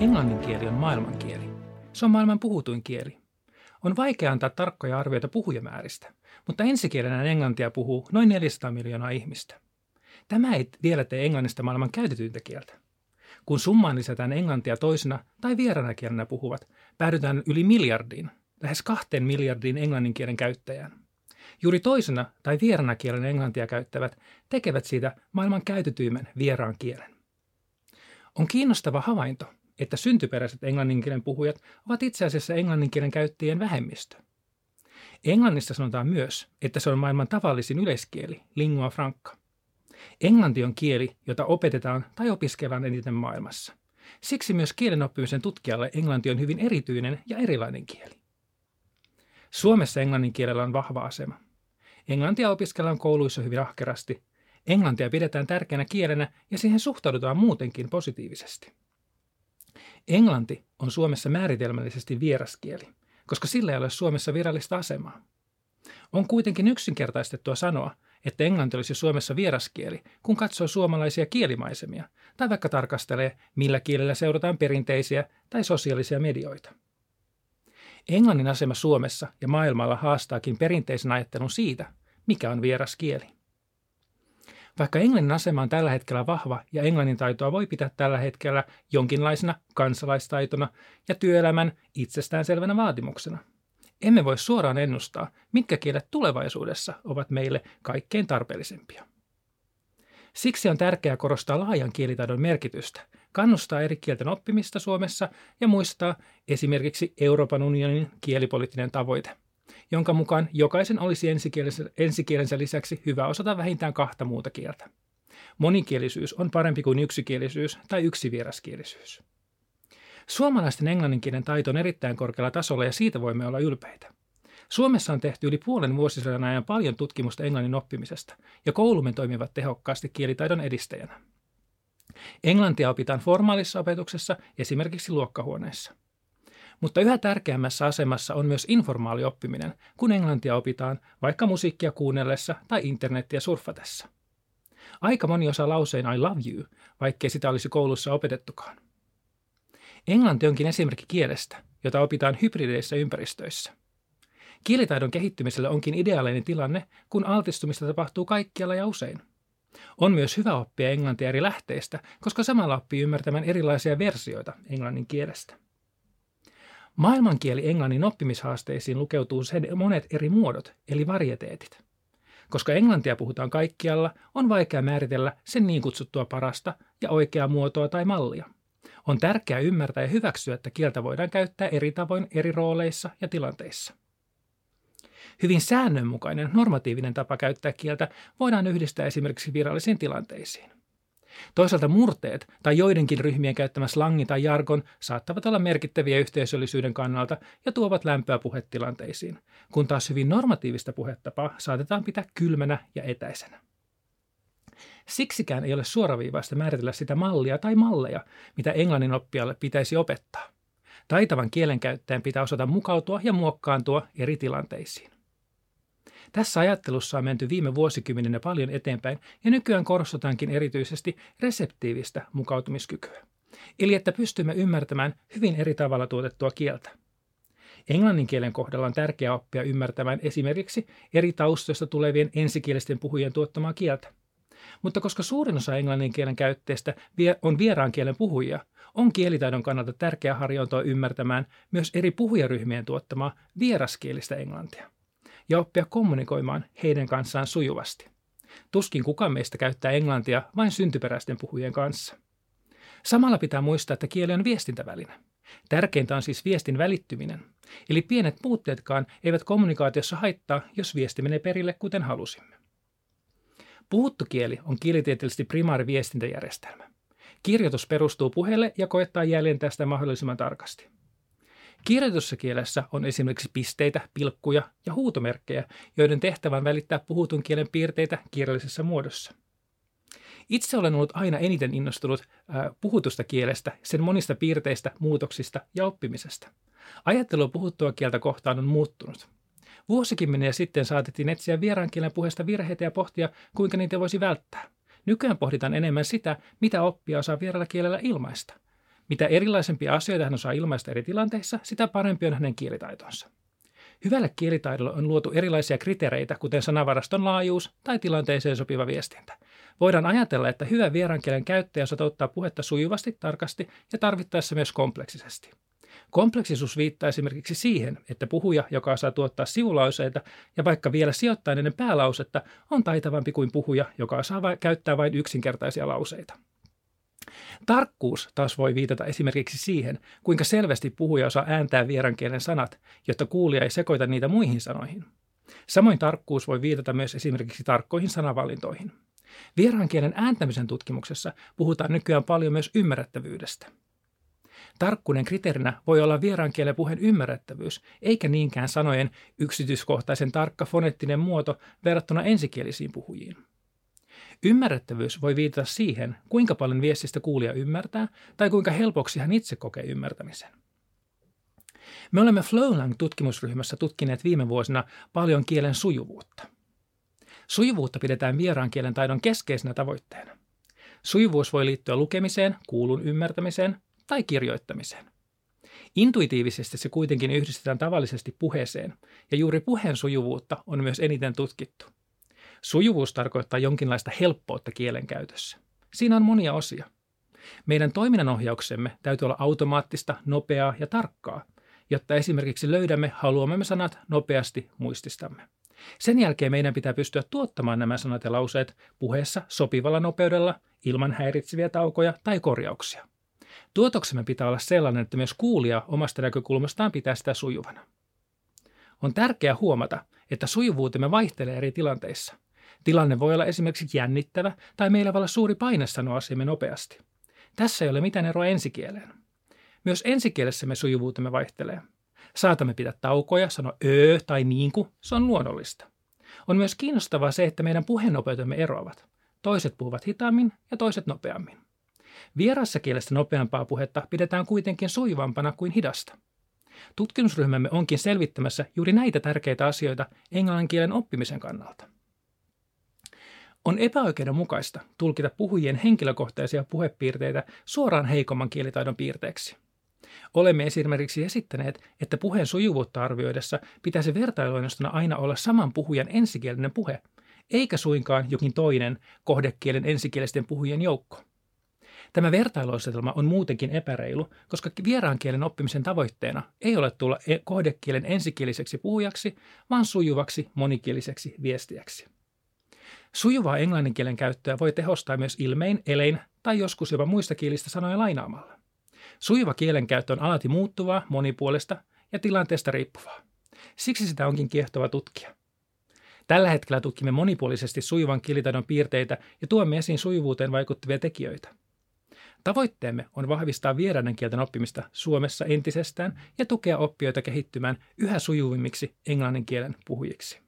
Englannin kieli on maailmankieli. Se on maailman puhutuin kieli. On vaikea antaa tarkkoja arvioita puhujamääristä, mutta ensikielenä englantia puhuu noin 400 miljoonaa ihmistä. Tämä ei vielä tee englannista maailman käytetyintä kieltä. Kun summaan lisätään englantia toisena tai vierana kielenä puhuvat, päädytään yli miljardiin, lähes kahteen miljardiin englannin kielen käyttäjään. Juuri toisena tai vierana kielen englantia käyttävät tekevät siitä maailman käytetyimmän vieraan kielen. On kiinnostava havainto, että syntyperäiset englanninkielen puhujat ovat itse asiassa englanninkielen käyttäjien vähemmistö. Englannissa sanotaan myös, että se on maailman tavallisin yleiskieli, lingua franca. Englanti on kieli, jota opetetaan tai opiskellaan eniten maailmassa. Siksi myös kielen oppimisen tutkijalle englanti on hyvin erityinen ja erilainen kieli. Suomessa englannin kielellä on vahva asema. Englantia opiskellaan kouluissa hyvin ahkerasti. Englantia pidetään tärkeänä kielenä ja siihen suhtaudutaan muutenkin positiivisesti. Englanti on Suomessa määritelmällisesti vieraskieli, koska sillä ei ole Suomessa virallista asemaa. On kuitenkin yksinkertaistettua sanoa, että englanti olisi Suomessa vieraskieli, kun katsoo suomalaisia kielimaisemia, tai vaikka tarkastelee, millä kielellä seurataan perinteisiä tai sosiaalisia medioita. Englannin asema Suomessa ja maailmalla haastaakin perinteisen ajattelun siitä, mikä on vieras kieli. Vaikka englannin asema on tällä hetkellä vahva ja englannin taitoa voi pitää tällä hetkellä jonkinlaisena kansalaistaitona ja työelämän itsestäänselvänä vaatimuksena, emme voi suoraan ennustaa, mitkä kielet tulevaisuudessa ovat meille kaikkein tarpeellisempia. Siksi on tärkeää korostaa laajan kielitaidon merkitystä, kannustaa eri kielten oppimista Suomessa ja muistaa esimerkiksi Euroopan unionin kielipoliittinen tavoite – jonka mukaan jokaisen olisi ensikielensä, ensikielensä lisäksi hyvä osata vähintään kahta muuta kieltä. Monikielisyys on parempi kuin yksikielisyys tai yksivieraskielisyys. Suomalaisten englanninkielen taito on erittäin korkealla tasolla ja siitä voimme olla ylpeitä. Suomessa on tehty yli puolen vuosisadan ajan paljon tutkimusta englannin oppimisesta, ja koulumme toimivat tehokkaasti kielitaidon edistäjänä. Englantia opitaan formaalissa opetuksessa, esimerkiksi luokkahuoneessa – mutta yhä tärkeämmässä asemassa on myös informaali oppiminen, kun englantia opitaan vaikka musiikkia kuunnellessa tai internettiä surfatessa. Aika moni osaa lauseen I love you, vaikkei sitä olisi koulussa opetettukaan. Englanti onkin esimerkki kielestä, jota opitaan hybrideissä ympäristöissä. Kielitaidon kehittymiselle onkin ideaalinen tilanne, kun altistumista tapahtuu kaikkialla ja usein. On myös hyvä oppia englantia eri lähteistä, koska samalla oppii ymmärtämään erilaisia versioita englannin kielestä. Maailmankieli englannin oppimishaasteisiin lukeutuu sen monet eri muodot, eli varieteetit. Koska englantia puhutaan kaikkialla, on vaikea määritellä sen niin kutsuttua parasta ja oikeaa muotoa tai mallia. On tärkeää ymmärtää ja hyväksyä, että kieltä voidaan käyttää eri tavoin eri rooleissa ja tilanteissa. Hyvin säännönmukainen normatiivinen tapa käyttää kieltä voidaan yhdistää esimerkiksi virallisiin tilanteisiin. Toisaalta murteet tai joidenkin ryhmien käyttämä slangi tai jargon saattavat olla merkittäviä yhteisöllisyyden kannalta ja tuovat lämpöä puhetilanteisiin, kun taas hyvin normatiivista puhetapaa saatetaan pitää kylmänä ja etäisenä. Siksikään ei ole suoraviivaista määritellä sitä mallia tai malleja, mitä englannin oppijalle pitäisi opettaa. Taitavan kielenkäyttäjän pitää osata mukautua ja muokkaantua eri tilanteisiin. Tässä ajattelussa on menty viime vuosikymmeninä paljon eteenpäin ja nykyään korostetaankin erityisesti reseptiivistä mukautumiskykyä. Eli että pystymme ymmärtämään hyvin eri tavalla tuotettua kieltä. Englannin kielen kohdalla on tärkeää oppia ymmärtämään esimerkiksi eri taustoista tulevien ensikielisten puhujien tuottamaa kieltä. Mutta koska suurin osa englannin kielen käyttäjistä on vieraan kielen puhujia, on kielitaidon kannalta tärkeää harjoittaa ymmärtämään myös eri puhujaryhmien tuottamaa vieraskielistä englantia ja oppia kommunikoimaan heidän kanssaan sujuvasti. Tuskin kukaan meistä käyttää englantia vain syntyperäisten puhujien kanssa. Samalla pitää muistaa, että kieli on viestintäväline. Tärkeintä on siis viestin välittyminen. Eli pienet puutteetkaan eivät kommunikaatiossa haittaa, jos viesti menee perille kuten halusimme. Puhuttu kieli on kielitieteellisesti primaari viestintäjärjestelmä. Kirjoitus perustuu puheelle ja koettaa jäljentää sitä mahdollisimman tarkasti. Kirjoitussa kielessä on esimerkiksi pisteitä, pilkkuja ja huutomerkkejä, joiden tehtävä on välittää puhutun kielen piirteitä kirjallisessa muodossa. Itse olen ollut aina eniten innostunut äh, puhutusta kielestä, sen monista piirteistä, muutoksista ja oppimisesta. Ajattelu puhuttua kieltä kohtaan on muuttunut. Vuosikymmeniä sitten saatettiin etsiä vieraan kielen puheesta virheitä ja pohtia, kuinka niitä voisi välttää. Nykyään pohditaan enemmän sitä, mitä oppia osaa vieraalla kielellä ilmaista – Mitä erilaisempia asioita hän osaa ilmaista eri tilanteissa, sitä parempi on hänen kielitaitonsa. Hyvälle kielitaidolle on luotu erilaisia kriteereitä, kuten sanavaraston laajuus tai tilanteeseen sopiva viestintä. Voidaan ajatella, että hyvä vieraankielen käyttäjä sotouttaa puhetta sujuvasti, tarkasti ja tarvittaessa myös kompleksisesti. Kompleksisuus viittaa esimerkiksi siihen, että puhuja, joka osaa tuottaa sivulauseita ja vaikka vielä sijoittaa ennen päälausetta, on taitavampi kuin puhuja, joka osaa käyttää vain yksinkertaisia lauseita. Tarkkuus taas voi viitata esimerkiksi siihen, kuinka selvästi puhuja osaa ääntää vierankielen sanat, jotta kuulija ei sekoita niitä muihin sanoihin. Samoin tarkkuus voi viitata myös esimerkiksi tarkkoihin sanavalintoihin. Vieraankielen ääntämisen tutkimuksessa puhutaan nykyään paljon myös ymmärrettävyydestä. Tarkkuuden kriteerinä voi olla vieraankielen puheen ymmärrettävyys, eikä niinkään sanojen yksityiskohtaisen tarkka foneettinen muoto verrattuna ensikielisiin puhujiin. Ymmärrettävyys voi viitata siihen, kuinka paljon viestistä kuulija ymmärtää tai kuinka helpoksi hän itse kokee ymmärtämisen. Me olemme Flowlang-tutkimusryhmässä tutkineet viime vuosina paljon kielen sujuvuutta. Sujuvuutta pidetään vieraan kielen taidon keskeisenä tavoitteena. Sujuvuus voi liittyä lukemiseen, kuulun ymmärtämiseen tai kirjoittamiseen. Intuitiivisesti se kuitenkin yhdistetään tavallisesti puheeseen, ja juuri puheen sujuvuutta on myös eniten tutkittu. Sujuvuus tarkoittaa jonkinlaista helppoutta kielenkäytössä. Siinä on monia osia. Meidän toiminnanohjauksemme täytyy olla automaattista, nopeaa ja tarkkaa, jotta esimerkiksi löydämme haluamme sanat nopeasti muististamme. Sen jälkeen meidän pitää pystyä tuottamaan nämä sanat ja lauseet puheessa sopivalla nopeudella ilman häiritseviä taukoja tai korjauksia. Tuotoksemme pitää olla sellainen, että myös kuulija omasta näkökulmastaan pitää sitä sujuvana. On tärkeää huomata, että sujuvuutemme vaihtelee eri tilanteissa. Tilanne voi olla esimerkiksi jännittävä tai meillä voi olla suuri paine sanoa asiamme nopeasti. Tässä ei ole mitään eroa ensikieleen. Myös ensikielessämme sujuvuutemme vaihtelee. Saatamme pitää taukoja, sanoa öö tai niinku, se on luonnollista. On myös kiinnostavaa se, että meidän puheenopeutemme eroavat. Toiset puhuvat hitaammin ja toiset nopeammin. Vierassa kielessä nopeampaa puhetta pidetään kuitenkin sujuvampana kuin hidasta. Tutkimusryhmämme onkin selvittämässä juuri näitä tärkeitä asioita englannin kielen oppimisen kannalta. On epäoikeudenmukaista tulkita puhujien henkilökohtaisia puhepiirteitä suoraan heikomman kielitaidon piirteeksi. Olemme esimerkiksi esittäneet, että puheen sujuvuutta arvioidessa pitäisi vertailuaineistona aina olla saman puhujan ensikielinen puhe, eikä suinkaan jokin toinen kohdekielen ensikielisten puhujien joukko. Tämä vertailuasetelma on muutenkin epäreilu, koska vieraan kielen oppimisen tavoitteena ei ole tulla e- kohdekielen ensikieliseksi puhujaksi, vaan sujuvaksi monikieliseksi viestiäksi. Sujuvaa englanninkielen käyttöä voi tehostaa myös ilmein, elein tai joskus jopa muista kielistä sanoja lainaamalla. Sujuva kielenkäyttö on alati muuttuvaa, monipuolista ja tilanteesta riippuvaa. Siksi sitä onkin kiehtova tutkia. Tällä hetkellä tutkimme monipuolisesti sujuvan kielitaidon piirteitä ja tuomme esiin sujuvuuteen vaikuttavia tekijöitä. Tavoitteemme on vahvistaa vieraiden kielten oppimista Suomessa entisestään ja tukea oppijoita kehittymään yhä sujuvimmiksi englannin kielen puhujiksi.